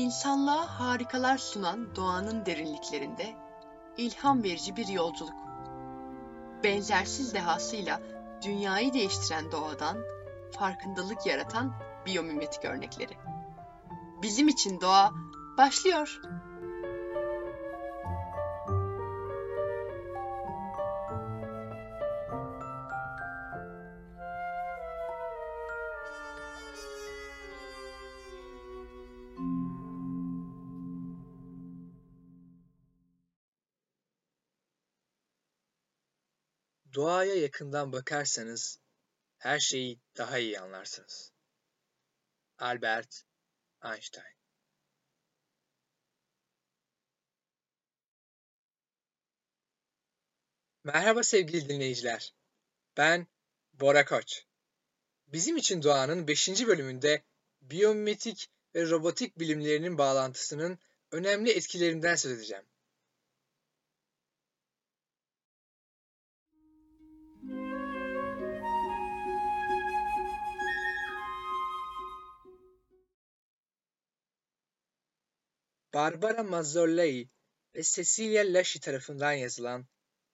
İnsanlığa harikalar sunan doğanın derinliklerinde ilham verici bir yolculuk. Benzersiz dehasıyla dünyayı değiştiren doğadan farkındalık yaratan biyomimetik örnekleri. Bizim için doğa başlıyor. Yakından bakarsanız her şeyi daha iyi anlarsınız. Albert Einstein Merhaba sevgili dinleyiciler. Ben Bora Koç. Bizim için doğanın 5. bölümünde biyomimetik ve robotik bilimlerinin bağlantısının önemli etkilerinden söz edeceğim. Barbara Mazzolai ve Cecilia Lashy tarafından yazılan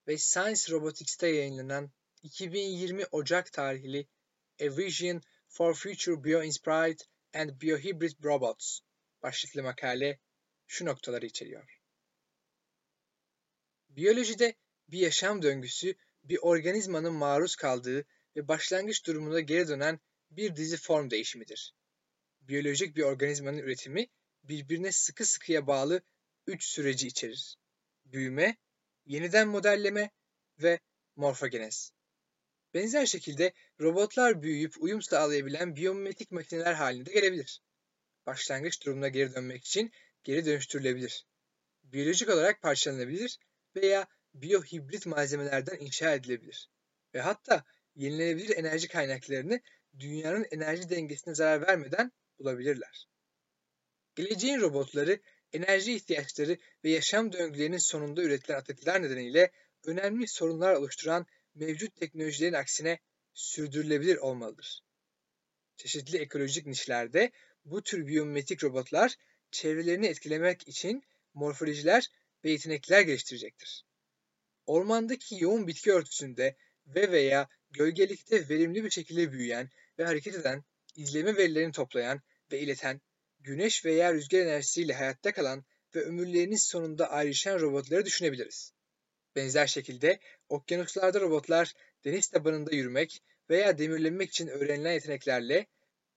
ve Science Robotics'te yayınlanan 2020 Ocak tarihli A Vision for Future Bio-Inspired and Biohybrid Robots başlıklı makale şu noktaları içeriyor. Biyolojide bir yaşam döngüsü bir organizmanın maruz kaldığı ve başlangıç durumuna geri dönen bir dizi form değişimidir. Biyolojik bir organizmanın üretimi birbirine sıkı sıkıya bağlı üç süreci içerir. Büyüme, yeniden modelleme ve morfogenez. Benzer şekilde robotlar büyüyüp uyum sağlayabilen biyomimetik makineler haline de gelebilir. Başlangıç durumuna geri dönmek için geri dönüştürülebilir. Biyolojik olarak parçalanabilir veya biyohibrit malzemelerden inşa edilebilir. Ve hatta yenilenebilir enerji kaynaklarını dünyanın enerji dengesine zarar vermeden bulabilirler. Geleceğin robotları enerji ihtiyaçları ve yaşam döngülerinin sonunda üretilen atıklar nedeniyle önemli sorunlar oluşturan mevcut teknolojilerin aksine sürdürülebilir olmalıdır. Çeşitli ekolojik nişlerde bu tür biyomimetik robotlar çevrelerini etkilemek için morfolojiler ve yetenekler geliştirecektir. Ormandaki yoğun bitki örtüsünde ve veya gölgelikte verimli bir şekilde büyüyen ve hareket eden, izleme verilerini toplayan ve ileten güneş veya rüzgar enerjisiyle hayatta kalan ve ömürlerinin sonunda ayrışan robotları düşünebiliriz. Benzer şekilde okyanuslarda robotlar deniz tabanında yürümek veya demirlenmek için öğrenilen yeteneklerle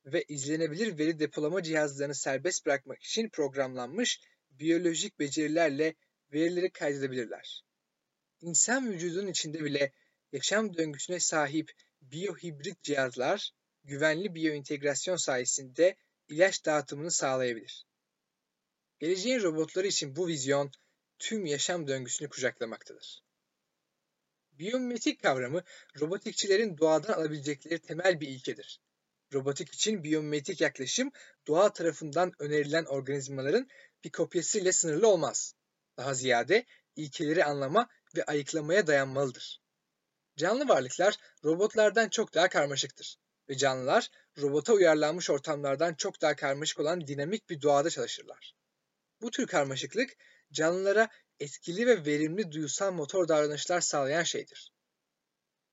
ve izlenebilir veri depolama cihazlarını serbest bırakmak için programlanmış biyolojik becerilerle verileri kaydedebilirler. İnsan vücudunun içinde bile yaşam döngüsüne sahip biyohibrit cihazlar güvenli biyointegrasyon sayesinde ilaç dağıtımını sağlayabilir. Geleceğin robotları için bu vizyon tüm yaşam döngüsünü kucaklamaktadır. Biyomimetik kavramı robotikçilerin doğadan alabilecekleri temel bir ilkedir. Robotik için biyomimetik yaklaşım doğa tarafından önerilen organizmaların bir kopyasıyla sınırlı olmaz. Daha ziyade ilkeleri anlama ve ayıklamaya dayanmalıdır. Canlı varlıklar robotlardan çok daha karmaşıktır ve canlılar robota uyarlanmış ortamlardan çok daha karmaşık olan dinamik bir doğada çalışırlar. Bu tür karmaşıklık canlılara etkili ve verimli duyusal motor davranışlar sağlayan şeydir.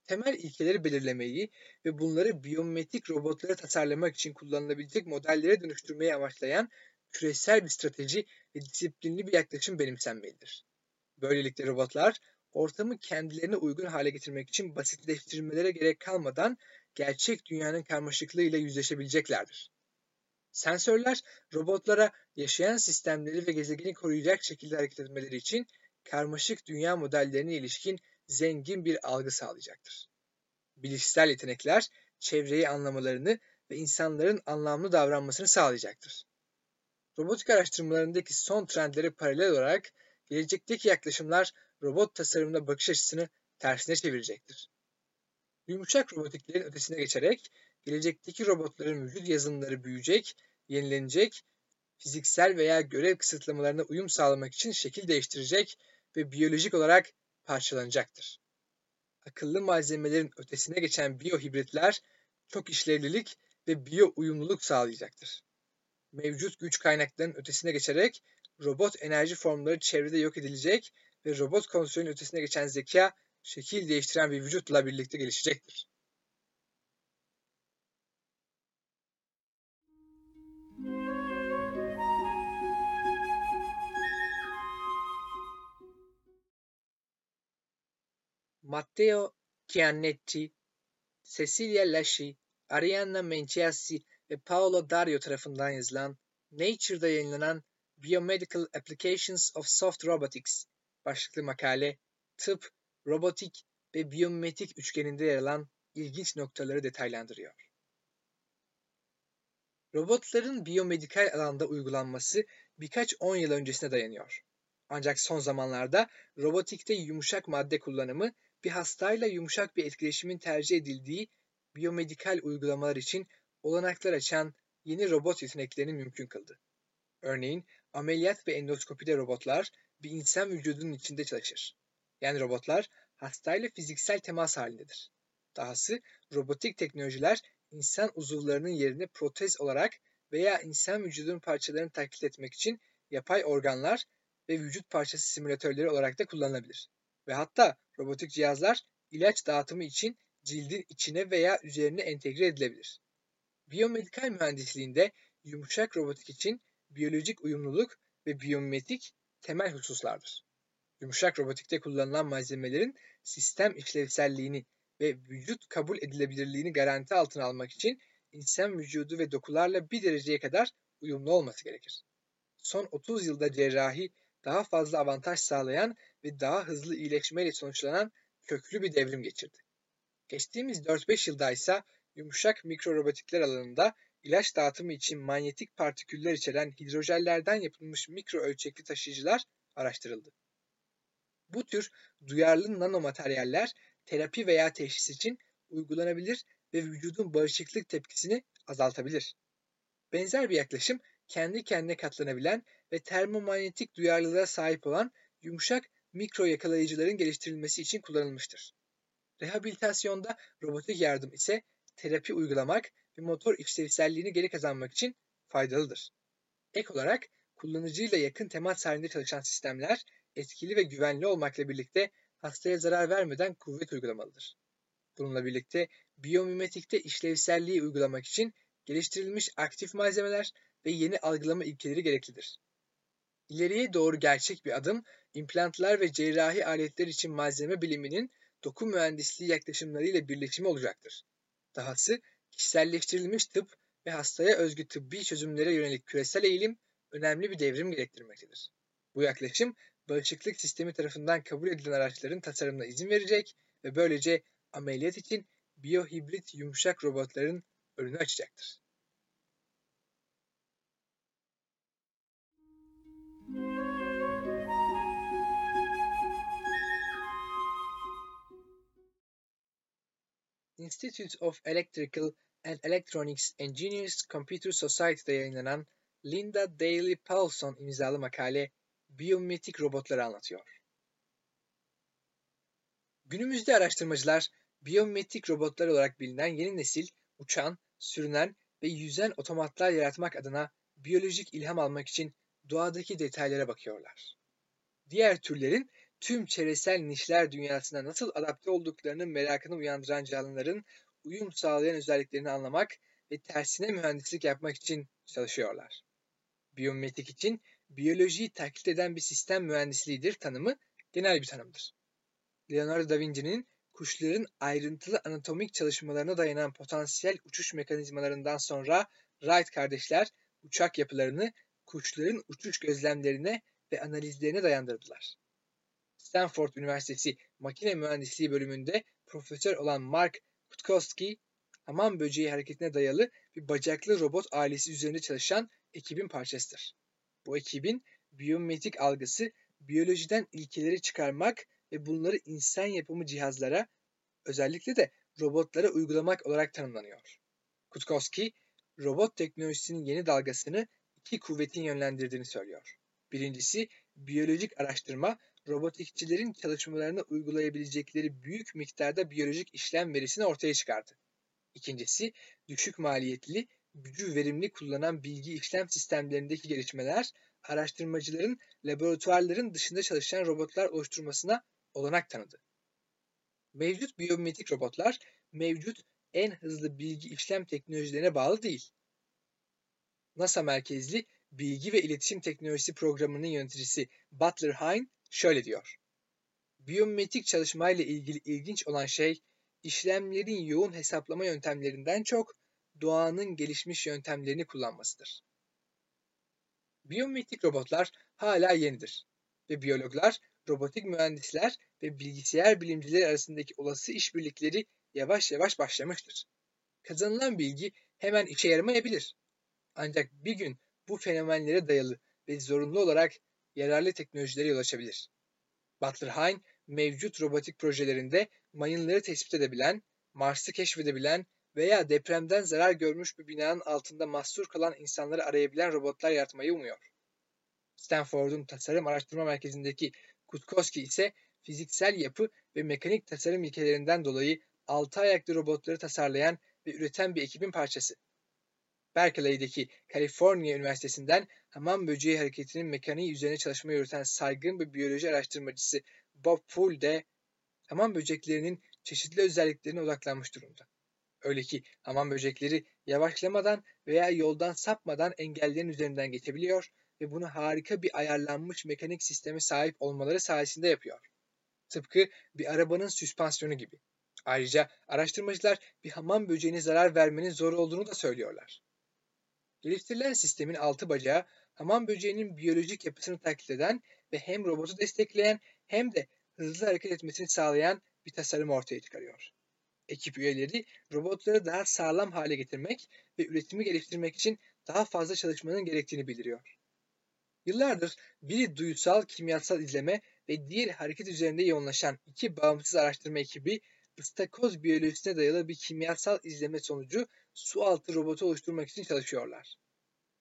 Temel ilkeleri belirlemeyi ve bunları biyometrik robotları tasarlamak için kullanılabilecek modellere dönüştürmeyi amaçlayan küresel bir strateji ve disiplinli bir yaklaşım benimsenmelidir. Böylelikle robotlar ortamı kendilerine uygun hale getirmek için basitleştirmelere gerek kalmadan gerçek dünyanın karmaşıklığıyla yüzleşebileceklerdir. Sensörler robotlara yaşayan sistemleri ve gezegeni koruyacak şekilde hareket etmeleri için karmaşık dünya modellerine ilişkin zengin bir algı sağlayacaktır. Bilişsel yetenekler çevreyi anlamalarını ve insanların anlamlı davranmasını sağlayacaktır. Robotik araştırmalarındaki son trendlere paralel olarak gelecekteki yaklaşımlar robot tasarımına bakış açısını tersine çevirecektir. Yumuşak robotiklerin ötesine geçerek gelecekteki robotların vücut yazılımları büyüyecek, yenilenecek, fiziksel veya görev kısıtlamalarına uyum sağlamak için şekil değiştirecek ve biyolojik olarak parçalanacaktır. Akıllı malzemelerin ötesine geçen biyohibritler çok işlevlilik ve biyo uyumluluk sağlayacaktır. mevcut güç kaynaklarının ötesine geçerek robot enerji formları çevrede yok edilecek ve robot kontrolünün ötesine geçen zeka şekil değiştiren bir vücutla birlikte gelişecektir. Matteo Chiannetti, Cecilia Lasci, Arianna Menciassi ve Paolo Dario tarafından yazılan Nature'da yayınlanan Biomedical Applications of Soft Robotics başlıklı makale, tıp, robotik ve biyomimetik üçgeninde yer alan ilginç noktaları detaylandırıyor. Robotların biyomedikal alanda uygulanması birkaç on yıl öncesine dayanıyor. Ancak son zamanlarda robotikte yumuşak madde kullanımı bir hastayla yumuşak bir etkileşimin tercih edildiği biyomedikal uygulamalar için olanaklar açan yeni robot yeteneklerini mümkün kıldı. Örneğin ameliyat ve endoskopide robotlar bir insan vücudunun içinde çalışır. Yani robotlar hastayla fiziksel temas halindedir. Dahası robotik teknolojiler insan uzuvlarının yerini protez olarak veya insan vücudunun parçalarını taklit etmek için yapay organlar ve vücut parçası simülatörleri olarak da kullanılabilir. Ve hatta robotik cihazlar ilaç dağıtımı için cildin içine veya üzerine entegre edilebilir. Biyomedikal mühendisliğinde yumuşak robotik için biyolojik uyumluluk ve biyomimetik temel hususlardır. Yumuşak robotikte kullanılan malzemelerin sistem işlevselliğini ve vücut kabul edilebilirliğini garanti altına almak için insan vücudu ve dokularla bir dereceye kadar uyumlu olması gerekir. Son 30 yılda cerrahi daha fazla avantaj sağlayan ve daha hızlı iyileşmeyle sonuçlanan köklü bir devrim geçirdi. Geçtiğimiz 4-5 yılda ise yumuşak mikrorobotikler alanında ilaç dağıtımı için manyetik partiküller içeren hidrojellerden yapılmış mikro ölçekli taşıyıcılar araştırıldı. Bu tür duyarlı nanomateryaller terapi veya teşhis için uygulanabilir ve vücudun bağışıklık tepkisini azaltabilir. Benzer bir yaklaşım kendi kendine katlanabilen ve termomanyetik duyarlılığa sahip olan yumuşak mikro yakalayıcıların geliştirilmesi için kullanılmıştır. Rehabilitasyonda robotik yardım ise terapi uygulamak ve motor işlevselliğini geri kazanmak için faydalıdır. Ek olarak kullanıcıyla yakın temas halinde çalışan sistemler etkili ve güvenli olmakla birlikte hastaya zarar vermeden kuvvet uygulamalıdır. Bununla birlikte biyomimetikte işlevselliği uygulamak için geliştirilmiş aktif malzemeler ve yeni algılama ilkeleri gereklidir. İleriye doğru gerçek bir adım, implantlar ve cerrahi aletler için malzeme biliminin doku mühendisliği yaklaşımlarıyla birleşimi olacaktır. Dahası kişiselleştirilmiş tıp ve hastaya özgü tıbbi çözümlere yönelik küresel eğilim önemli bir devrim gerektirmektedir. Bu yaklaşım bağışıklık sistemi tarafından kabul edilen araçların tasarımına izin verecek ve böylece ameliyat için biyohibrit yumuşak robotların önünü açacaktır. Institute of Electrical and Electronics Engineers Computer Society'de yayınlanan Linda Daly Paulson imzalı makale biyomimetik robotları anlatıyor. Günümüzde araştırmacılar biyomimetik robotlar olarak bilinen yeni nesil uçan, sürünen ve yüzen otomatlar yaratmak adına biyolojik ilham almak için doğadaki detaylara bakıyorlar. Diğer türlerin tüm çevresel nişler dünyasına nasıl adapte olduklarının merakını uyandıran canlıların uyum sağlayan özelliklerini anlamak ve tersine mühendislik yapmak için çalışıyorlar. Biyomimetik için biyolojiyi taklit eden bir sistem mühendisliğidir tanımı genel bir tanımdır. Leonardo da Vinci'nin kuşların ayrıntılı anatomik çalışmalarına dayanan potansiyel uçuş mekanizmalarından sonra Wright kardeşler uçak yapılarını kuşların uçuş gözlemlerine ve analizlerine dayandırdılar. Stanford Üniversitesi Makine Mühendisliği bölümünde profesör olan Mark Kutkowski, hamam böceği hareketine dayalı bir bacaklı robot ailesi üzerinde çalışan ekibin parçasıdır. Bu ekibin biyometrik algısı biyolojiden ilkeleri çıkarmak ve bunları insan yapımı cihazlara, özellikle de robotlara uygulamak olarak tanımlanıyor. Kutkowski, robot teknolojisinin yeni dalgasını iki kuvvetin yönlendirdiğini söylüyor. Birincisi, biyolojik araştırma, robotikçilerin çalışmalarına uygulayabilecekleri büyük miktarda biyolojik işlem verisini ortaya çıkardı. İkincisi, düşük maliyetli, gücü verimli kullanan bilgi işlem sistemlerindeki gelişmeler, araştırmacıların laboratuvarların dışında çalışan robotlar oluşturmasına olanak tanıdı. Mevcut biyometrik robotlar, mevcut en hızlı bilgi işlem teknolojilerine bağlı değil. NASA merkezli Bilgi ve İletişim Teknolojisi Programı'nın yöneticisi Butler Hine şöyle diyor. Biyometrik çalışmayla ilgili ilginç olan şey, işlemlerin yoğun hesaplama yöntemlerinden çok doğanın gelişmiş yöntemlerini kullanmasıdır. Biyometrik robotlar hala yenidir ve biyologlar, robotik mühendisler ve bilgisayar bilimcileri arasındaki olası işbirlikleri yavaş yavaş başlamıştır. Kazanılan bilgi hemen işe yaramayabilir. Ancak bir gün bu fenomenlere dayalı ve zorunlu olarak yararlı teknolojilere yol açabilir. Butler Hine, mevcut robotik projelerinde mayınları tespit edebilen, Mars'ı keşfedebilen veya depremden zarar görmüş bir binanın altında mahsur kalan insanları arayabilen robotlar yaratmayı umuyor. Stanford'un Tasarım Araştırma Merkezi'ndeki Kutkowski ise fiziksel yapı ve mekanik tasarım ilkelerinden dolayı altı ayaklı robotları tasarlayan ve üreten bir ekibin parçası. Berkeley'deki Kaliforniya Üniversitesi'nden hamam böceği hareketinin mekaniği üzerine çalışma yürüten saygın bir biyoloji araştırmacısı Bob Poole de hamam böceklerinin çeşitli özelliklerine odaklanmış durumda. Öyle ki hamam böcekleri yavaşlamadan veya yoldan sapmadan engellerin üzerinden geçebiliyor ve bunu harika bir ayarlanmış mekanik sisteme sahip olmaları sayesinde yapıyor. Tıpkı bir arabanın süspansiyonu gibi. Ayrıca araştırmacılar bir hamam böceğine zarar vermenin zor olduğunu da söylüyorlar. Geliştirilen sistemin altı bacağı hamam böceğinin biyolojik yapısını taklit eden ve hem robotu destekleyen hem de hızlı hareket etmesini sağlayan bir tasarım ortaya çıkarıyor. Ekip üyeleri robotları daha sağlam hale getirmek ve üretimi geliştirmek için daha fazla çalışmanın gerektiğini bildiriyor. Yıllardır biri duysal kimyasal izleme ve diğer hareket üzerinde yoğunlaşan iki bağımsız araştırma ekibi ıstakoz biyolojisine dayalı bir kimyasal izleme sonucu su altı robotu oluşturmak için çalışıyorlar.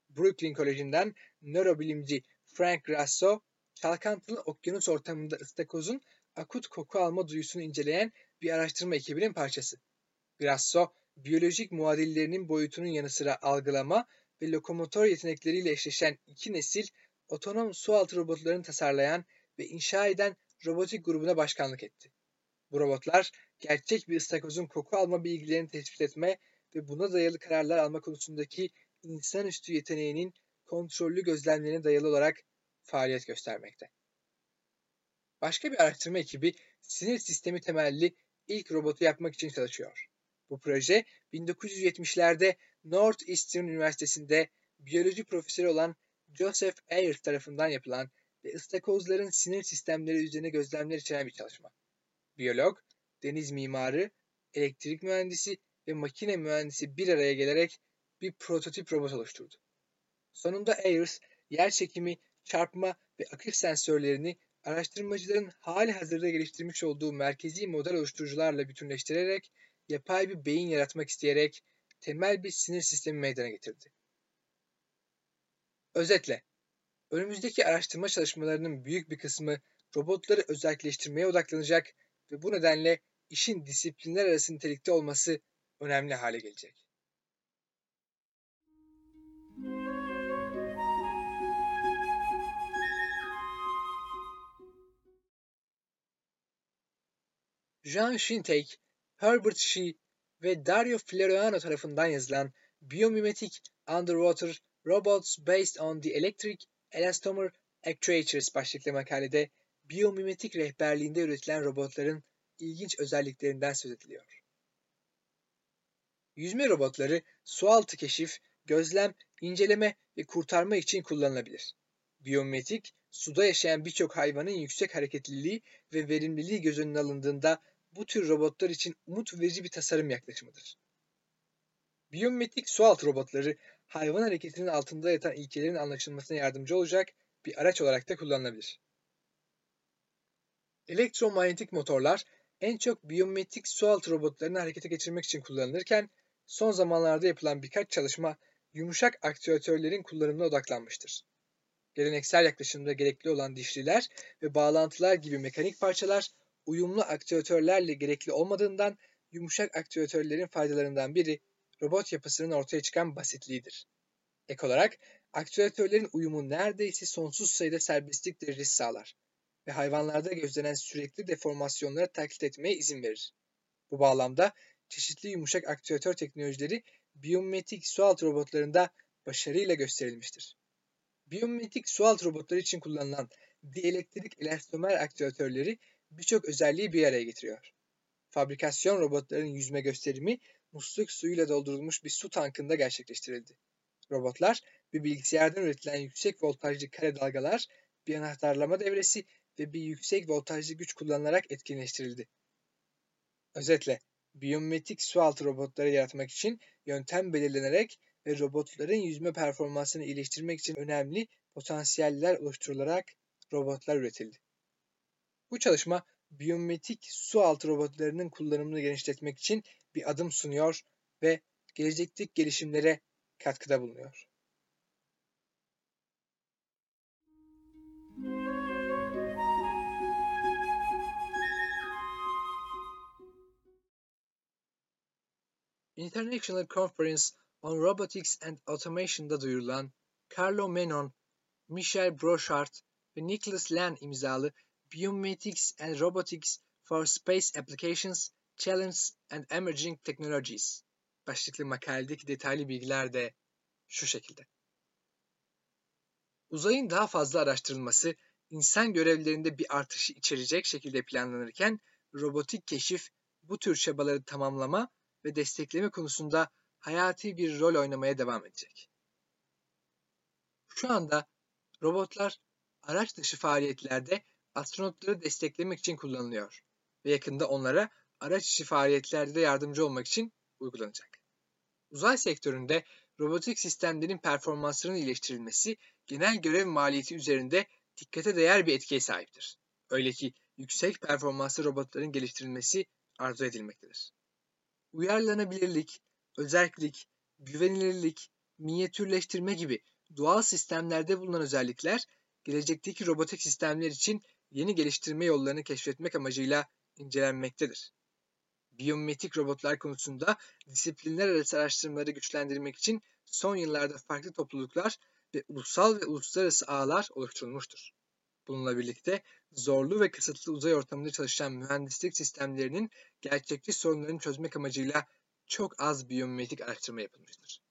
Brooklyn Koleji'nden nörobilimci Frank Grasso, çalkantılı okyanus ortamında ıstakozun akut koku alma duyusunu inceleyen bir araştırma ekibinin parçası. Grasso, biyolojik muadillerinin boyutunun yanı sıra algılama ve lokomotor yetenekleriyle eşleşen iki nesil otonom sualtı robotlarını tasarlayan ve inşa eden robotik grubuna başkanlık etti. Bu robotlar gerçek bir ıstakozun koku alma bilgilerini tespit etme ve buna dayalı kararlar alma konusundaki insanüstü yeteneğinin kontrollü gözlemlerine dayalı olarak faaliyet göstermekte. Başka bir araştırma ekibi sinir sistemi temelli ilk robotu yapmak için çalışıyor. Bu proje 1970'lerde Northeastern Üniversitesi'nde biyoloji profesörü olan Joseph Ayers tarafından yapılan ve ıstakozların sinir sistemleri üzerine gözlemler içeren bir çalışma. Biyolog, deniz mimarı, elektrik mühendisi ve makine mühendisi bir araya gelerek bir prototip robot oluşturdu. Sonunda Ayers, yer çekimi, çarpma ve akış sensörlerini araştırmacıların hali hazırda geliştirmiş olduğu merkezi model oluşturucularla bütünleştirerek yapay bir beyin yaratmak isteyerek temel bir sinir sistemi meydana getirdi. Özetle, önümüzdeki araştırma çalışmalarının büyük bir kısmı robotları özelleştirmeye odaklanacak ve bu nedenle işin disiplinler arası nitelikte olması önemli hale gelecek. Jean Shintek, Herbert Shee ve Dario Floriano tarafından yazılan Biomimetic Underwater Robots Based on the Electric Elastomer Actuators başlıklı makalede biyomimetik rehberliğinde üretilen robotların ilginç özelliklerinden söz ediliyor. Yüzme robotları sualtı keşif, gözlem, inceleme ve kurtarma için kullanılabilir. Biyometrik, suda yaşayan birçok hayvanın yüksek hareketliliği ve verimliliği göz önüne alındığında bu tür robotlar için umut verici bir tasarım yaklaşımıdır. Biyometrik sualtı robotları hayvan hareketinin altında yatan ilkelerin anlaşılmasına yardımcı olacak bir araç olarak da kullanılabilir. Elektromanyetik motorlar en çok biyometrik sualtı robotlarını harekete geçirmek için kullanılırken son zamanlarda yapılan birkaç çalışma yumuşak aktüatörlerin kullanımına odaklanmıştır. Geleneksel yaklaşımda gerekli olan dişliler ve bağlantılar gibi mekanik parçalar uyumlu aktüatörlerle gerekli olmadığından yumuşak aktüatörlerin faydalarından biri robot yapısının ortaya çıkan basitliğidir. Ek olarak aktüatörlerin uyumu neredeyse sonsuz sayıda serbestlik derecesi sağlar ve hayvanlarda gözlenen sürekli deformasyonlara taklit etmeye izin verir. Bu bağlamda çeşitli yumuşak aktüatör teknolojileri biyometrik sualtı robotlarında başarıyla gösterilmiştir. Biyometrik sualtı robotları için kullanılan dielektrik elastomer aktüatörleri birçok özelliği bir araya getiriyor. Fabrikasyon robotlarının yüzme gösterimi musluk suyuyla doldurulmuş bir su tankında gerçekleştirildi. Robotlar bir bilgisayardan üretilen yüksek voltajlı kare dalgalar, bir anahtarlama devresi ve bir yüksek voltajlı güç kullanılarak etkinleştirildi. Özetle, biyometrik sualtı robotları yaratmak için yöntem belirlenerek ve robotların yüzme performansını iyileştirmek için önemli potansiyeller oluşturularak robotlar üretildi. Bu çalışma biyometrik sualtı robotlarının kullanımını genişletmek için bir adım sunuyor ve gelecekteki gelişimlere katkıda bulunuyor. International Conference on Robotics and Automation'da duyurulan Carlo Menon, Michel Brochard ve Nicholas Land imzalı Biometrics and Robotics for Space Applications Challenge and Emerging Technologies başlıklı makaledeki detaylı bilgiler de şu şekilde. Uzayın daha fazla araştırılması insan görevlerinde bir artışı içerecek şekilde planlanırken robotik keşif bu tür çabaları tamamlama ve destekleme konusunda hayati bir rol oynamaya devam edecek. Şu anda robotlar araç dışı faaliyetlerde astronotları desteklemek için kullanılıyor ve yakında onlara araç içi faaliyetlerde de yardımcı olmak için uygulanacak. Uzay sektöründe robotik sistemlerin performanslarının iyileştirilmesi genel görev maliyeti üzerinde dikkate değer bir etkiye sahiptir. Öyle ki yüksek performanslı robotların geliştirilmesi arzu edilmektedir. Uyarlanabilirlik, özellik, güvenilirlik, minyatürleştirme gibi doğal sistemlerde bulunan özellikler gelecekteki robotik sistemler için yeni geliştirme yollarını keşfetmek amacıyla incelenmektedir. Biyometrik robotlar konusunda disiplinler arası araştırmaları güçlendirmek için son yıllarda farklı topluluklar ve ulusal ve uluslararası ağlar oluşturulmuştur. Bununla birlikte zorlu ve kısıtlı uzay ortamında çalışan mühendislik sistemlerinin gerçekçi sorunlarını çözmek amacıyla çok az biyometrik araştırma yapılmıştır.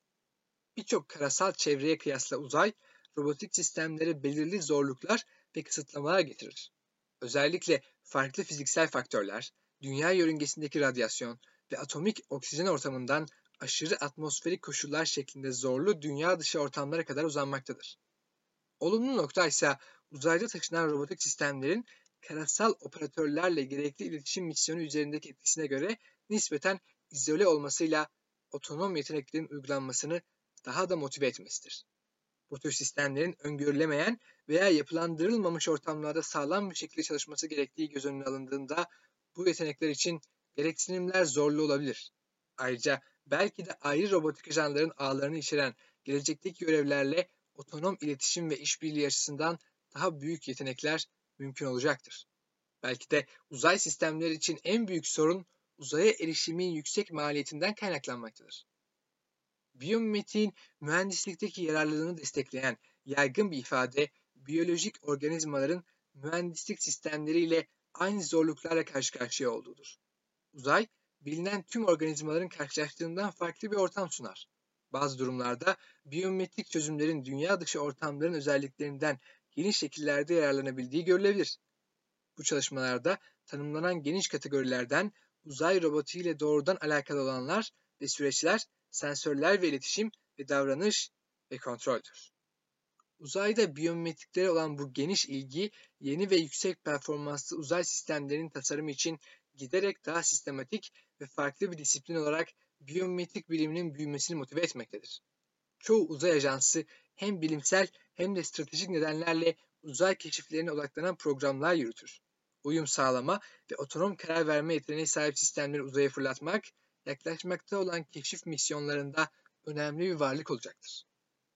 Birçok karasal çevreye kıyasla uzay, robotik sistemlere belirli zorluklar ve kısıtlamalar getirir. Özellikle farklı fiziksel faktörler, dünya yörüngesindeki radyasyon ve atomik oksijen ortamından aşırı atmosferik koşullar şeklinde zorlu dünya dışı ortamlara kadar uzanmaktadır. Olumlu nokta ise uzayda taşınan robotik sistemlerin karasal operatörlerle gerekli iletişim misyonu üzerindeki etkisine göre nispeten izole olmasıyla otonom yeteneklerin uygulanmasını daha da motive etmesidir. Bu tür sistemlerin öngörülemeyen veya yapılandırılmamış ortamlarda sağlam bir şekilde çalışması gerektiği göz önüne alındığında bu yetenekler için gereksinimler zorlu olabilir. Ayrıca belki de ayrı robotik ajanların ağlarını içeren gelecekteki görevlerle otonom iletişim ve işbirliği açısından daha büyük yetenekler mümkün olacaktır. Belki de uzay sistemleri için en büyük sorun uzaya erişimin yüksek maliyetinden kaynaklanmaktadır. Biyometriğin mühendislikteki yararlılığını destekleyen yaygın bir ifade, biyolojik organizmaların mühendislik sistemleriyle aynı zorluklarla karşı karşıya olduğudur. Uzay, bilinen tüm organizmaların karşılaştığından farklı bir ortam sunar. Bazı durumlarda biyometrik çözümlerin dünya dışı ortamların özelliklerinden geniş şekillerde yararlanabildiği görülebilir. Bu çalışmalarda tanımlanan geniş kategorilerden uzay robotu ile doğrudan alakalı olanlar ve süreçler, sensörler ve iletişim ve davranış ve kontroldür. Uzayda biyometriklere olan bu geniş ilgi yeni ve yüksek performanslı uzay sistemlerinin tasarımı için giderek daha sistematik ve farklı bir disiplin olarak biyometrik biliminin büyümesini motive etmektedir. Çoğu uzay ajansı hem bilimsel hem de stratejik nedenlerle uzay keşiflerine odaklanan programlar yürütür. Uyum sağlama ve otonom karar verme yeteneğine sahip sistemleri uzaya fırlatmak, yaklaşmakta olan keşif misyonlarında önemli bir varlık olacaktır.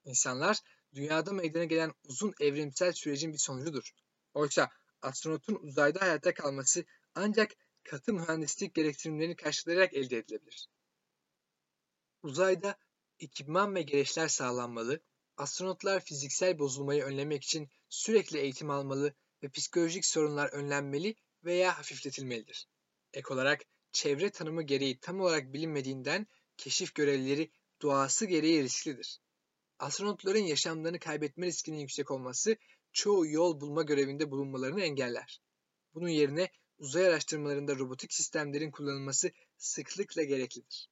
İnsanlar dünyada meydana gelen uzun evrimsel sürecin bir sonucudur. Oysa astronotun uzayda hayatta kalması ancak katı mühendislik gereksinimlerini karşılayarak elde edilebilir. Uzayda ekipman ve gereçler sağlanmalı, astronotlar fiziksel bozulmayı önlemek için sürekli eğitim almalı ve psikolojik sorunlar önlenmeli veya hafifletilmelidir. Ek olarak çevre tanımı gereği tam olarak bilinmediğinden keşif görevlileri doğası gereği risklidir. Astronotların yaşamlarını kaybetme riskinin yüksek olması çoğu yol bulma görevinde bulunmalarını engeller. Bunun yerine uzay araştırmalarında robotik sistemlerin kullanılması sıklıkla gereklidir.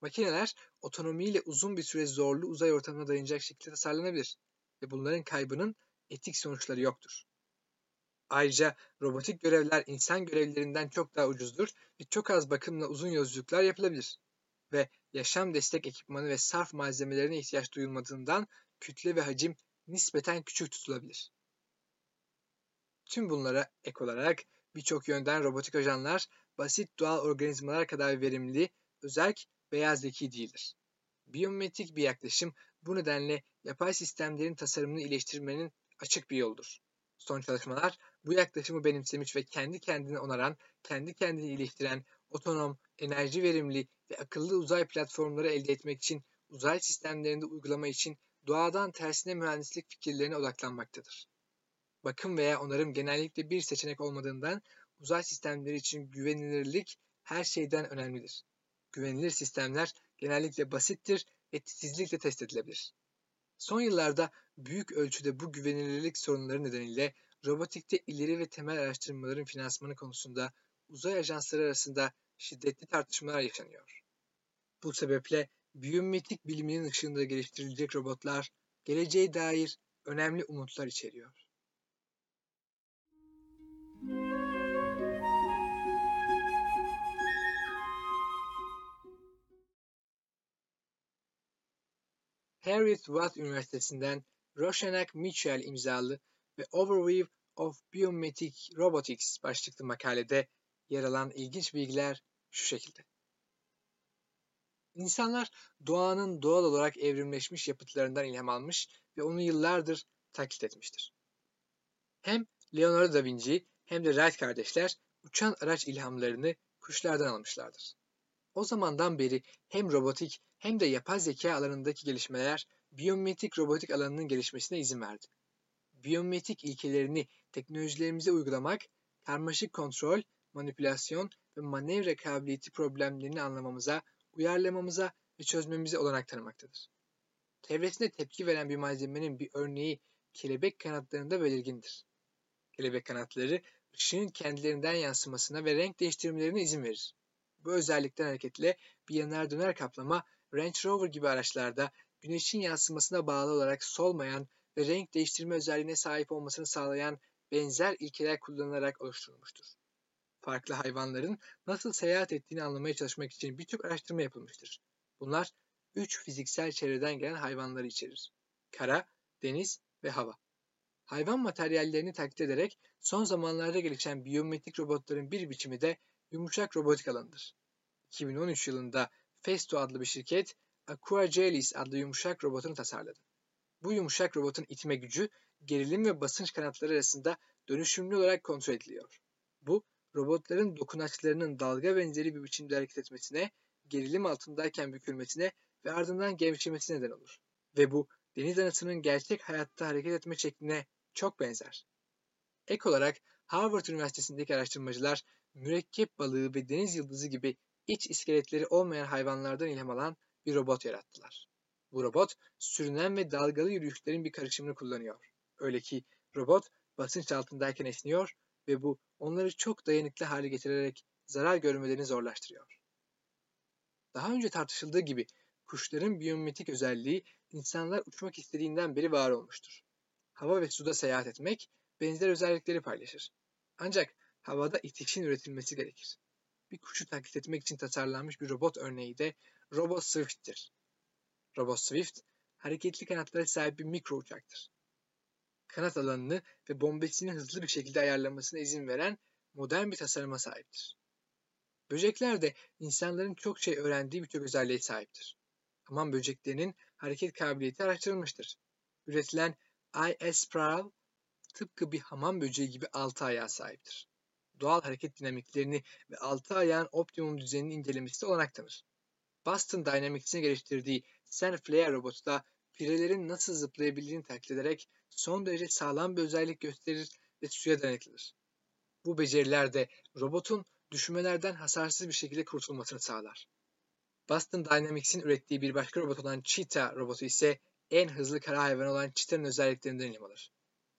Makineler otonomiyle uzun bir süre zorlu uzay ortamına dayanacak şekilde tasarlanabilir ve bunların kaybının etik sonuçları yoktur. Ayrıca robotik görevler insan görevlerinden çok daha ucuzdur ve çok az bakımla uzun yolculuklar yapılabilir. Ve yaşam destek ekipmanı ve sarf malzemelerine ihtiyaç duyulmadığından kütle ve hacim nispeten küçük tutulabilir. Tüm bunlara ek olarak birçok yönden robotik ajanlar basit doğal organizmalar kadar verimli, özerk veya zeki değildir. Biyometrik bir yaklaşım bu nedenle yapay sistemlerin tasarımını iyileştirmenin açık bir yoldur. Son çalışmalar bu yaklaşımı benimsemiş ve kendi kendini onaran, kendi kendini iyileştiren, otonom, enerji verimli ve akıllı uzay platformları elde etmek için uzay sistemlerinde uygulama için doğadan tersine mühendislik fikirlerine odaklanmaktadır. Bakım veya onarım genellikle bir seçenek olmadığından uzay sistemleri için güvenilirlik her şeyden önemlidir. Güvenilir sistemler genellikle basittir ve titizlikle test edilebilir. Son yıllarda büyük ölçüde bu güvenilirlik sorunları nedeniyle robotikte ileri ve temel araştırmaların finansmanı konusunda uzay ajansları arasında şiddetli tartışmalar yaşanıyor. Bu sebeple biyometrik biliminin ışığında geliştirilecek robotlar geleceğe dair önemli umutlar içeriyor. Harriet Watt Üniversitesi'nden Roshanak Mitchell imzalı ve Overview of Biometric Robotics başlıklı makalede yer alan ilginç bilgiler şu şekilde. İnsanlar doğanın doğal olarak evrimleşmiş yapıtlarından ilham almış ve onu yıllardır taklit etmiştir. Hem Leonardo da Vinci hem de Wright kardeşler uçan araç ilhamlarını kuşlardan almışlardır. O zamandan beri hem robotik hem de yapay zeka alanındaki gelişmeler biyometrik robotik alanının gelişmesine izin verdi. Biyometrik ilkelerini teknolojilerimize uygulamak, karmaşık kontrol, manipülasyon ve manevra kabiliyeti problemlerini anlamamıza, uyarlamamıza ve çözmemize olanak tanımaktadır. Çevresine tepki veren bir malzemenin bir örneği kelebek kanatlarında belirgindir. Kelebek kanatları ışığın kendilerinden yansımasına ve renk değiştirmelerine izin verir. Bu özellikten hareketle bir yanar döner kaplama Range Rover gibi araçlarda güneşin yansımasına bağlı olarak solmayan ve renk değiştirme özelliğine sahip olmasını sağlayan benzer ilkeler kullanılarak oluşturulmuştur. Farklı hayvanların nasıl seyahat ettiğini anlamaya çalışmak için birçok araştırma yapılmıştır. Bunlar üç fiziksel çevreden gelen hayvanları içerir. Kara, deniz ve hava. Hayvan materyallerini taklit ederek son zamanlarda gelişen biyometrik robotların bir biçimi de yumuşak robotik alanıdır. 2013 yılında Festo adlı bir şirket Aquagelis adlı yumuşak robotunu tasarladı. Bu yumuşak robotun itme gücü gerilim ve basınç kanatları arasında dönüşümlü olarak kontrol ediliyor. Bu robotların dokunaçlarının dalga benzeri bir biçimde hareket etmesine, gerilim altındayken bükülmesine ve ardından gevşemesine neden olur. Ve bu deniz anasının gerçek hayatta hareket etme şekline çok benzer. Ek olarak Harvard Üniversitesi'ndeki araştırmacılar mürekkep balığı ve deniz yıldızı gibi iç iskeletleri olmayan hayvanlardan ilham alan bir robot yarattılar. Bu robot sürünen ve dalgalı yürüyüşlerin bir karışımını kullanıyor. Öyle ki robot basınç altındayken esniyor ve bu onları çok dayanıklı hale getirerek zarar görmelerini zorlaştırıyor. Daha önce tartışıldığı gibi kuşların biyometrik özelliği insanlar uçmak istediğinden beri var olmuştur. Hava ve suda seyahat etmek benzer özellikleri paylaşır. Ancak havada itişin üretilmesi gerekir. Bir kuşu taklit etmek için tasarlanmış bir robot örneği de Robot Swift'tir. Robot Swift, hareketli kanatlara sahip bir mikro uçaktır. Kanat alanını ve bombesini hızlı bir şekilde ayarlamasına izin veren modern bir tasarıma sahiptir. Böcekler de insanların çok şey öğrendiği birçok özelliğe sahiptir. Hamam böceklerinin hareket kabiliyeti araştırılmıştır. Üretilen IS Prowl tıpkı bir hamam böceği gibi altı ayağa sahiptir. Doğal hareket dinamiklerini ve altı ayağın optimum düzenini incelemesi olanak tanır. Boston Dynamics'in geliştirdiği Sand Flare robotu da pirelerin nasıl zıplayabildiğini taklit ederek son derece sağlam bir özellik gösterir ve suya dayanıklıdır. Bu beceriler de robotun düşmelerden hasarsız bir şekilde kurtulmasını sağlar. Boston Dynamics'in ürettiği bir başka robot olan Cheetah robotu ise en hızlı kara hayvanı olan Cheetah'ın özelliklerinden ilham alır.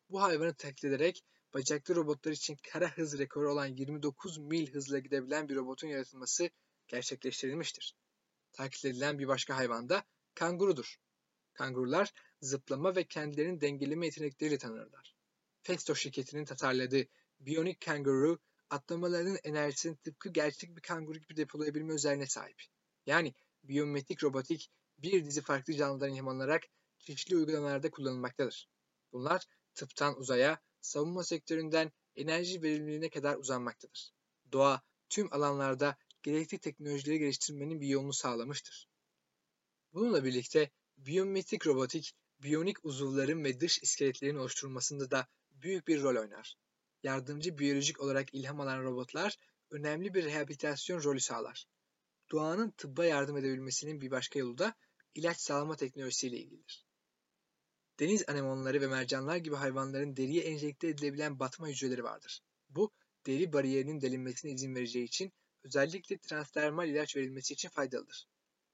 Bu hayvanı taklit ederek bacaklı robotlar için kara hız rekoru olan 29 mil hızla gidebilen bir robotun yaratılması gerçekleştirilmiştir. Taklit edilen bir başka hayvan da kangurudur. Kangurular zıplama ve kendilerini dengeleme yetenekleriyle tanınırlar. Festo şirketinin tasarladığı Bionic Kangaroo atlamalarının enerjisini tıpkı gerçek bir kanguru gibi depolayabilme özelliğine sahip. Yani biyometrik robotik bir dizi farklı canlıdan ilham çeşitli uygulamalarda kullanılmaktadır. Bunlar tıptan uzaya, savunma sektöründen enerji verimliliğine kadar uzanmaktadır. Doğa tüm alanlarda gerekli teknolojileri geliştirmenin bir yolunu sağlamıştır. Bununla birlikte biyometrik robotik, biyonik uzuvların ve dış iskeletlerin oluşturulmasında da büyük bir rol oynar. Yardımcı biyolojik olarak ilham alan robotlar önemli bir rehabilitasyon rolü sağlar. Doğanın tıbba yardım edebilmesinin bir başka yolu da ilaç sağlama teknolojisiyle ilgilidir. Deniz anemonları ve mercanlar gibi hayvanların deriye enjekte edilebilen batma hücreleri vardır. Bu, deri bariyerinin delinmesine izin vereceği için özellikle transdermal ilaç verilmesi için faydalıdır.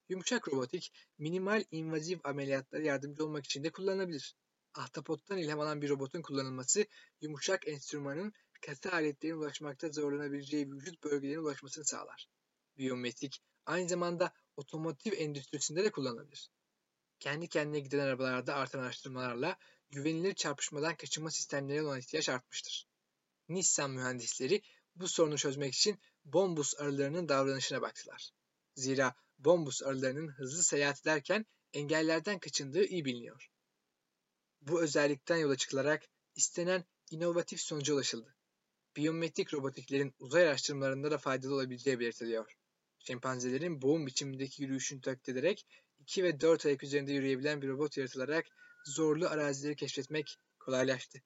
Yumuşak robotik, minimal invaziv ameliyatlara yardımcı olmak için de kullanılabilir. Ahtapottan ilham alan bir robotun kullanılması, yumuşak enstrümanın katı aletlerin ulaşmakta zorlanabileceği vücut bölgelerine ulaşmasını sağlar. Biyometrik, aynı zamanda otomotiv endüstrisinde de kullanılabilir. Kendi kendine giden arabalarda artan araştırmalarla güvenilir çarpışmadan kaçınma sistemlerine olan ihtiyaç artmıştır. Nissan mühendisleri bu sorunu çözmek için bombus arılarının davranışına baktılar. Zira bombus arılarının hızlı seyahat ederken engellerden kaçındığı iyi biliniyor. Bu özellikten yola çıkılarak istenen inovatif sonuca ulaşıldı. Biyometrik robotiklerin uzay araştırmalarında da faydalı olabileceği belirtiliyor. Şempanzelerin boğum biçimindeki yürüyüşünü taklit ederek 2 ve 4 ayak üzerinde yürüyebilen bir robot yaratılarak zorlu arazileri keşfetmek kolaylaştı.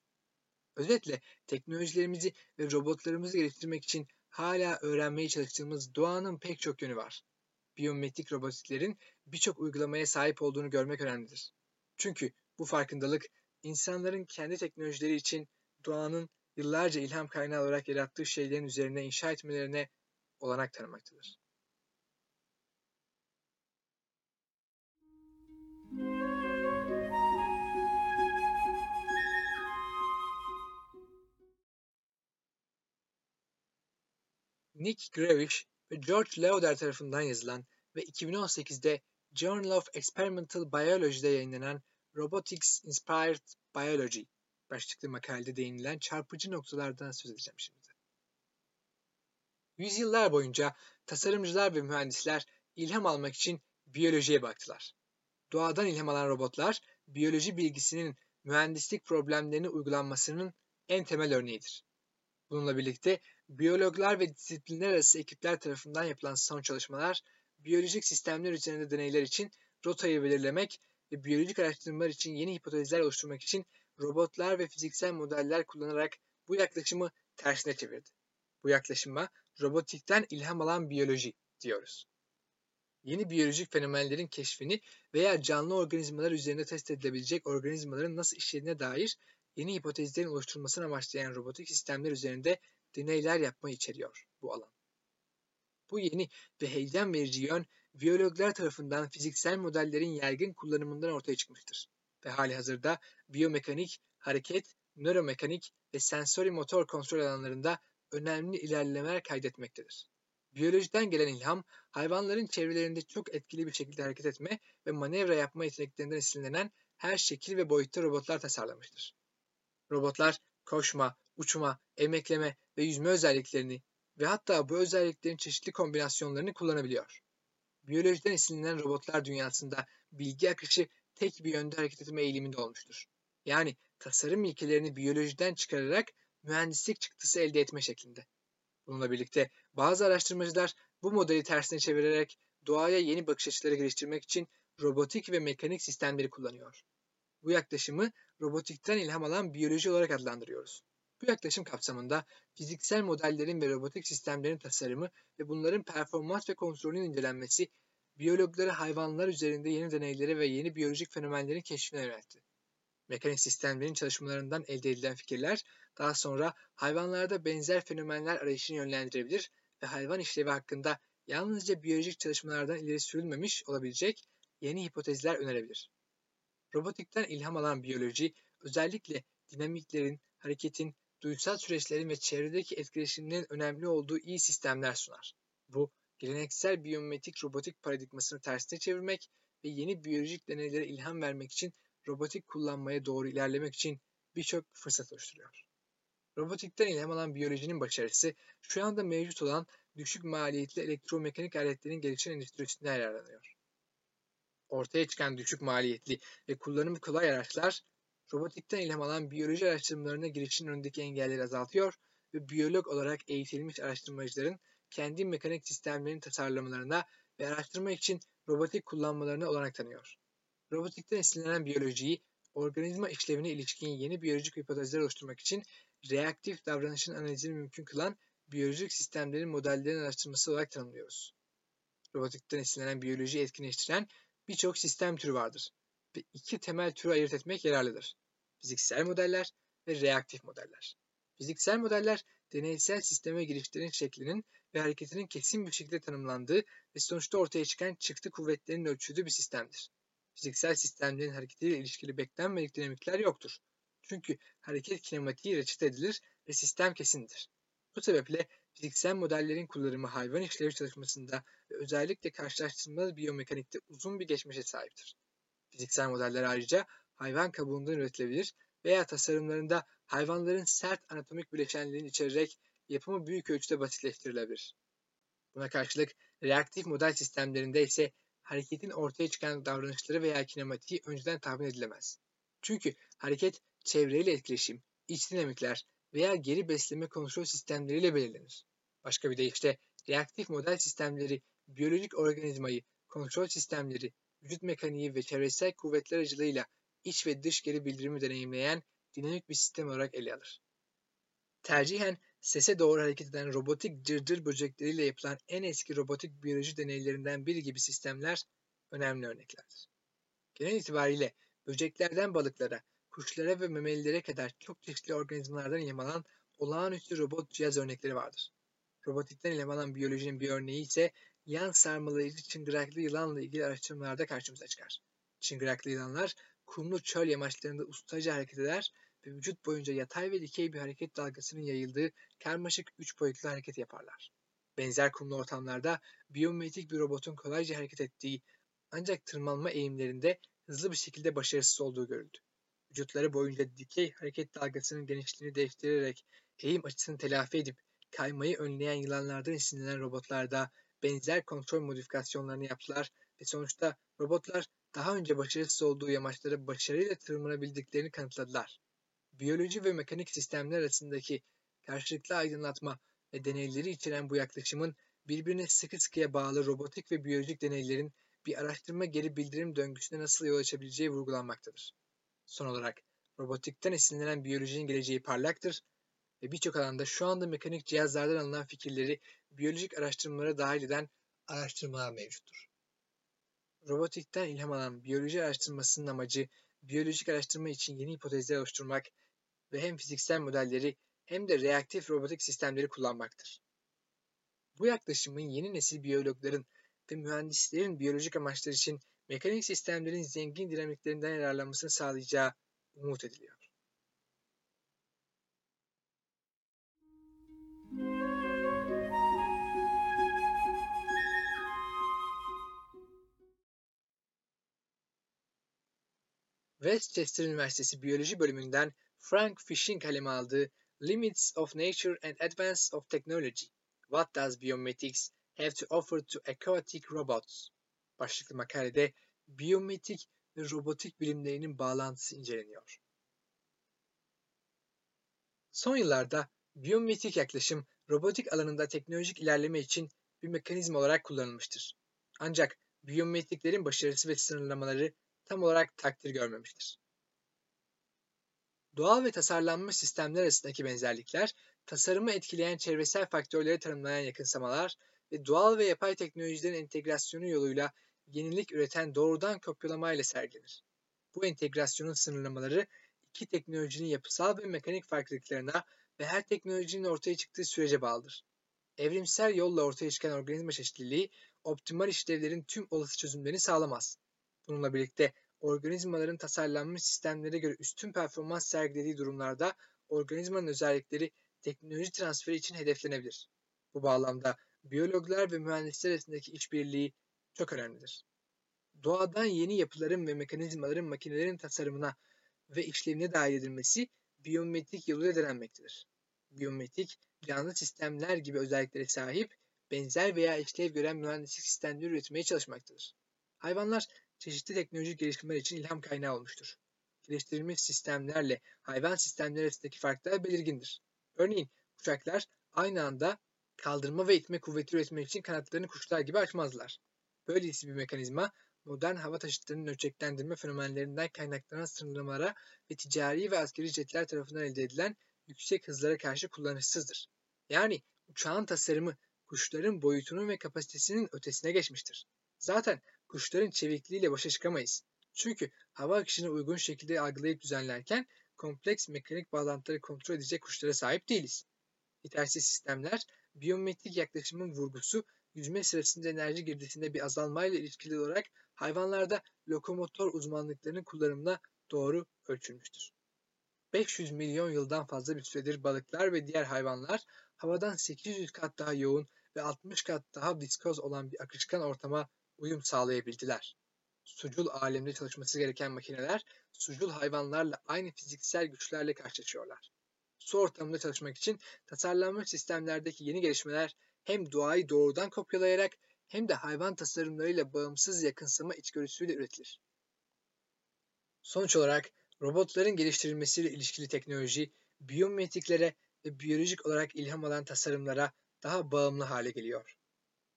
Özetle teknolojilerimizi ve robotlarımızı geliştirmek için hala öğrenmeye çalıştığımız doğanın pek çok yönü var. Biyometrik robotiklerin birçok uygulamaya sahip olduğunu görmek önemlidir. Çünkü bu farkındalık insanların kendi teknolojileri için doğanın yıllarca ilham kaynağı olarak yarattığı şeylerin üzerine inşa etmelerine olanak tanımaktadır. Nick Grevish ve George Lauder tarafından yazılan ve 2018'de Journal of Experimental Biology'de yayınlanan Robotics Inspired Biology başlıklı makalede değinilen çarpıcı noktalardan söz edeceğim şimdi. Yüzyıllar boyunca tasarımcılar ve mühendisler ilham almak için biyolojiye baktılar. Doğadan ilham alan robotlar, biyoloji bilgisinin mühendislik problemlerine uygulanmasının en temel örneğidir. Bununla birlikte biyologlar ve disiplinler arası ekipler tarafından yapılan son çalışmalar, biyolojik sistemler üzerinde deneyler için rotayı belirlemek ve biyolojik araştırmalar için yeni hipotezler oluşturmak için robotlar ve fiziksel modeller kullanarak bu yaklaşımı tersine çevirdi. Bu yaklaşıma robotikten ilham alan biyoloji diyoruz. Yeni biyolojik fenomenlerin keşfini veya canlı organizmalar üzerinde test edilebilecek organizmaların nasıl işlediğine dair yeni hipotezlerin oluşturulmasını amaçlayan robotik sistemler üzerinde deneyler yapmayı içeriyor bu alan. Bu yeni ve heyecan verici yön biyologlar tarafından fiziksel modellerin yaygın kullanımından ortaya çıkmıştır ve hali hazırda biyomekanik, hareket, nöromekanik ve sensori motor kontrol alanlarında önemli ilerlemeler kaydetmektedir. Biyolojiden gelen ilham, hayvanların çevrelerinde çok etkili bir şekilde hareket etme ve manevra yapma yeteneklerinden esinlenen her şekil ve boyutta robotlar tasarlamıştır. Robotlar koşma, uçma, emekleme ve yüzme özelliklerini ve hatta bu özelliklerin çeşitli kombinasyonlarını kullanabiliyor. Biyolojiden esinlenen robotlar dünyasında bilgi akışı tek bir yönde hareket etme eğiliminde olmuştur. Yani tasarım ilkelerini biyolojiden çıkararak mühendislik çıktısı elde etme şeklinde. Bununla birlikte bazı araştırmacılar bu modeli tersine çevirerek doğaya yeni bakış açıları geliştirmek için robotik ve mekanik sistemleri kullanıyor. Bu yaklaşımı robotikten ilham alan biyoloji olarak adlandırıyoruz. Bu yaklaşım kapsamında fiziksel modellerin ve robotik sistemlerin tasarımı ve bunların performans ve kontrolünün incelenmesi, biyologları hayvanlar üzerinde yeni deneylere ve yeni biyolojik fenomenlerin keşfine yöneltti. Mekanik sistemlerin çalışmalarından elde edilen fikirler daha sonra hayvanlarda benzer fenomenler arayışını yönlendirebilir ve hayvan işlevi hakkında yalnızca biyolojik çalışmalardan ileri sürülmemiş olabilecek yeni hipotezler önerebilir. Robotikten ilham alan biyoloji özellikle dinamiklerin, hareketin, duysal süreçlerin ve çevredeki etkileşimlerin önemli olduğu iyi sistemler sunar. Bu, geleneksel biyometrik robotik paradigmasını tersine çevirmek ve yeni biyolojik deneylere ilham vermek için robotik kullanmaya doğru ilerlemek için birçok fırsat oluşturuyor. Robotikten ilham alan biyolojinin başarısı şu anda mevcut olan düşük maliyetli elektromekanik aletlerin gelişen endüstrisinde yararlanıyor. Ortaya çıkan düşük maliyetli ve kullanımı kolay araçlar robotikten ilham alan biyoloji araştırmalarına girişin önündeki engelleri azaltıyor ve biyolog olarak eğitilmiş araştırmacıların kendi mekanik sistemlerin tasarlamalarına ve araştırma için robotik kullanmalarına olanak tanıyor. Robotikten esinlenen biyolojiyi, organizma işlevine ilişkin yeni biyolojik hipotezler oluşturmak için reaktif davranışın analizini mümkün kılan biyolojik sistemlerin modellerin araştırması olarak tanımlıyoruz. Robotikten esinlenen biyolojiyi etkinleştiren birçok sistem türü vardır ve iki temel türü ayırt etmek yararlıdır. Fiziksel modeller ve reaktif modeller. Fiziksel modeller deneysel sisteme girişlerin şeklinin ve hareketinin kesin bir şekilde tanımlandığı ve sonuçta ortaya çıkan çıktı kuvvetlerin ölçüldüğü bir sistemdir. Fiziksel sistemlerin hareketiyle ilişkili beklenmedik dinamikler yoktur. Çünkü hareket kinematiği reçete edilir ve sistem kesindir. Bu sebeple fiziksel modellerin kullanımı hayvan işlevi çalışmasında ve özellikle karşılaştırmalı biyomekanikte uzun bir geçmişe sahiptir. Fiziksel modeller ayrıca hayvan kabuğundan üretilebilir veya tasarımlarında hayvanların sert anatomik bileşenlerini içererek yapımı büyük ölçüde basitleştirilebilir. Buna karşılık reaktif model sistemlerinde ise hareketin ortaya çıkan davranışları veya kinematiği önceden tahmin edilemez. Çünkü hareket çevreyle etkileşim, iç dinamikler veya geri besleme kontrol sistemleriyle belirlenir. Başka bir deyişle reaktif model sistemleri biyolojik organizmayı, kontrol sistemleri, vücut mekaniği ve çevresel kuvvetler aracılığıyla iç ve dış geri bildirimi deneyimleyen dinamik bir sistem olarak ele alır. Tercihen sese doğru hareket eden robotik cırcır böcekleriyle yapılan en eski robotik biyoloji deneylerinden biri gibi sistemler önemli örneklerdir. Genel itibariyle böceklerden balıklara, kuşlara ve memelilere kadar çok çeşitli organizmalardan ilham alan olağanüstü robot cihaz örnekleri vardır. Robotikten ilham alan biyolojinin bir örneği ise yan sarmalayıcı çıngıraklı yılanla ilgili araştırmalarda karşımıza çıkar. Çıngıraklı yılanlar kumlu çöl yamaçlarında ustaca hareket eder ve vücut boyunca yatay ve dikey bir hareket dalgasının yayıldığı karmaşık üç boyutlu hareket yaparlar. Benzer kumlu ortamlarda biyometrik bir robotun kolayca hareket ettiği ancak tırmanma eğimlerinde hızlı bir şekilde başarısız olduğu görüldü. Vücutları boyunca dikey hareket dalgasının genişliğini değiştirerek eğim açısını telafi edip kaymayı önleyen yılanlardan esinlenen robotlarda benzer kontrol modifikasyonlarını yaptılar ve sonuçta robotlar daha önce başarısız olduğu yamaçlara başarıyla tırmanabildiklerini kanıtladılar. Biyoloji ve mekanik sistemler arasındaki karşılıklı aydınlatma ve deneyleri içeren bu yaklaşımın birbirine sıkı sıkıya bağlı robotik ve biyolojik deneylerin bir araştırma geri bildirim döngüsüne nasıl yol açabileceği vurgulanmaktadır. Son olarak robotikten esinlenen biyolojinin geleceği parlaktır ve birçok alanda şu anda mekanik cihazlardan alınan fikirleri biyolojik araştırmalara dahil eden araştırmalar mevcuttur. Robotikten ilham alan biyoloji araştırmasının amacı biyolojik araştırma için yeni hipotezler oluşturmak ve hem fiziksel modelleri hem de reaktif robotik sistemleri kullanmaktır. Bu yaklaşımın yeni nesil biyologların ve mühendislerin biyolojik amaçlar için mekanik sistemlerin zengin dinamiklerinden yararlanmasını sağlayacağı umut ediliyor. Westchester Üniversitesi Biyoloji bölümünden Frank Fish'in kaleme aldığı Limits of Nature and Advance of Technology What Does Biometics Have to Offer to Aquatic Robots başlıklı makalede biyometrik ve robotik bilimlerinin bağlantısı inceleniyor. Son yıllarda biyometrik yaklaşım robotik alanında teknolojik ilerleme için bir mekanizma olarak kullanılmıştır. Ancak biyometriklerin başarısı ve sınırlamaları tam olarak takdir görmemiştir. Doğal ve tasarlanmış sistemler arasındaki benzerlikler, tasarımı etkileyen çevresel faktörleri tanımlayan yakınsamalar ve doğal ve yapay teknolojilerin entegrasyonu yoluyla yenilik üreten doğrudan kopyalamayla sergilenir. Bu entegrasyonun sınırlamaları iki teknolojinin yapısal ve mekanik farklılıklarına ve her teknolojinin ortaya çıktığı sürece bağlıdır. Evrimsel yolla ortaya çıkan organizma çeşitliliği optimal işlevlerin tüm olası çözümlerini sağlamaz. Bununla birlikte organizmaların tasarlanmış sistemlere göre üstün performans sergilediği durumlarda organizmanın özellikleri teknoloji transferi için hedeflenebilir. Bu bağlamda biyologlar ve mühendisler arasındaki işbirliği çok önemlidir. Doğadan yeni yapıların ve mekanizmaların makinelerin tasarımına ve işlevine dahil edilmesi biyometrik yoluyla denenmektedir. Biyometrik, canlı sistemler gibi özelliklere sahip, benzer veya işlev gören mühendislik sistemleri üretmeye çalışmaktadır. Hayvanlar çeşitli teknolojik gelişmeler için ilham kaynağı olmuştur. Geliştirilmiş sistemlerle hayvan sistemleri arasındaki farklar belirgindir. Örneğin uçaklar aynı anda kaldırma ve itme kuvveti üretmek için kanatlarını kuşlar gibi açmazlar. Böylesi bir mekanizma modern hava taşıtlarının ölçeklendirme fenomenlerinden kaynaklanan sınırlamalara ve ticari ve askeri jetler tarafından elde edilen yüksek hızlara karşı kullanışsızdır. Yani uçağın tasarımı kuşların boyutunun ve kapasitesinin ötesine geçmiştir. Zaten kuşların çevikliğiyle başa çıkamayız. Çünkü hava akışını uygun şekilde algılayıp düzenlerken kompleks mekanik bağlantıları kontrol edecek kuşlara sahip değiliz. Yetersiz sistemler, biyometrik yaklaşımın vurgusu, yüzme sırasında enerji girdisinde bir azalmayla ilişkili olarak hayvanlarda lokomotor uzmanlıklarının kullanımına doğru ölçülmüştür. 500 milyon yıldan fazla bir süredir balıklar ve diğer hayvanlar havadan 800 kat daha yoğun ve 60 kat daha viskoz olan bir akışkan ortama uyum sağlayabildiler. Sucul alemde çalışması gereken makineler sucul hayvanlarla aynı fiziksel güçlerle karşılaşıyorlar. Su ortamında çalışmak için tasarlanmış sistemlerdeki yeni gelişmeler hem doğayı doğrudan kopyalayarak hem de hayvan tasarımlarıyla bağımsız yakınsama içgörüsüyle üretilir. Sonuç olarak robotların geliştirilmesiyle ilişkili teknoloji, biyometriklere ve biyolojik olarak ilham alan tasarımlara daha bağımlı hale geliyor.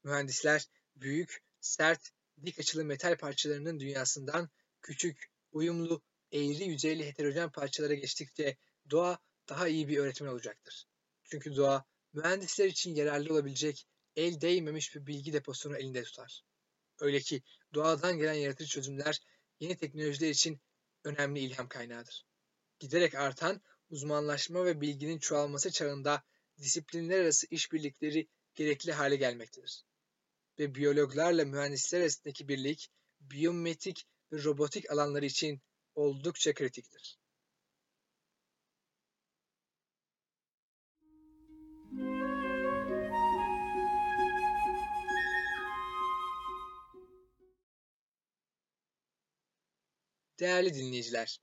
Mühendisler büyük, sert, dik açılı metal parçalarının dünyasından küçük, uyumlu, eğri yüzeyli heterojen parçalara geçtikçe doğa daha iyi bir öğretmen olacaktır. Çünkü doğa mühendisler için yararlı olabilecek el değmemiş bir bilgi deposunu elinde tutar. Öyle ki doğadan gelen yaratıcı çözümler yeni teknolojiler için önemli ilham kaynağıdır. Giderek artan uzmanlaşma ve bilginin çoğalması çağında disiplinler arası işbirlikleri gerekli hale gelmektedir. Ve biyologlarla mühendisler arasındaki birlik, biyometrik ve robotik alanları için oldukça kritiktir. Değerli dinleyiciler,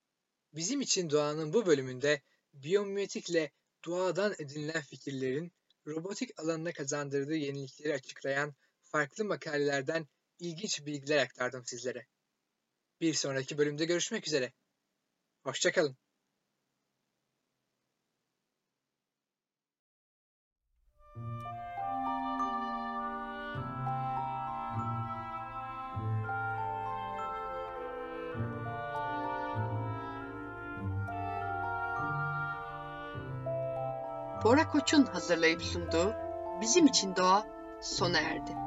bizim için doğanın bu bölümünde biyomimetikle doğadan edinilen fikirlerin robotik alanına kazandırdığı yenilikleri açıklayan farklı makalelerden ilginç bilgiler aktardım sizlere. Bir sonraki bölümde görüşmek üzere. Hoşçakalın. Bora Koç'un hazırlayıp sunduğu Bizim için Doğa sona erdi.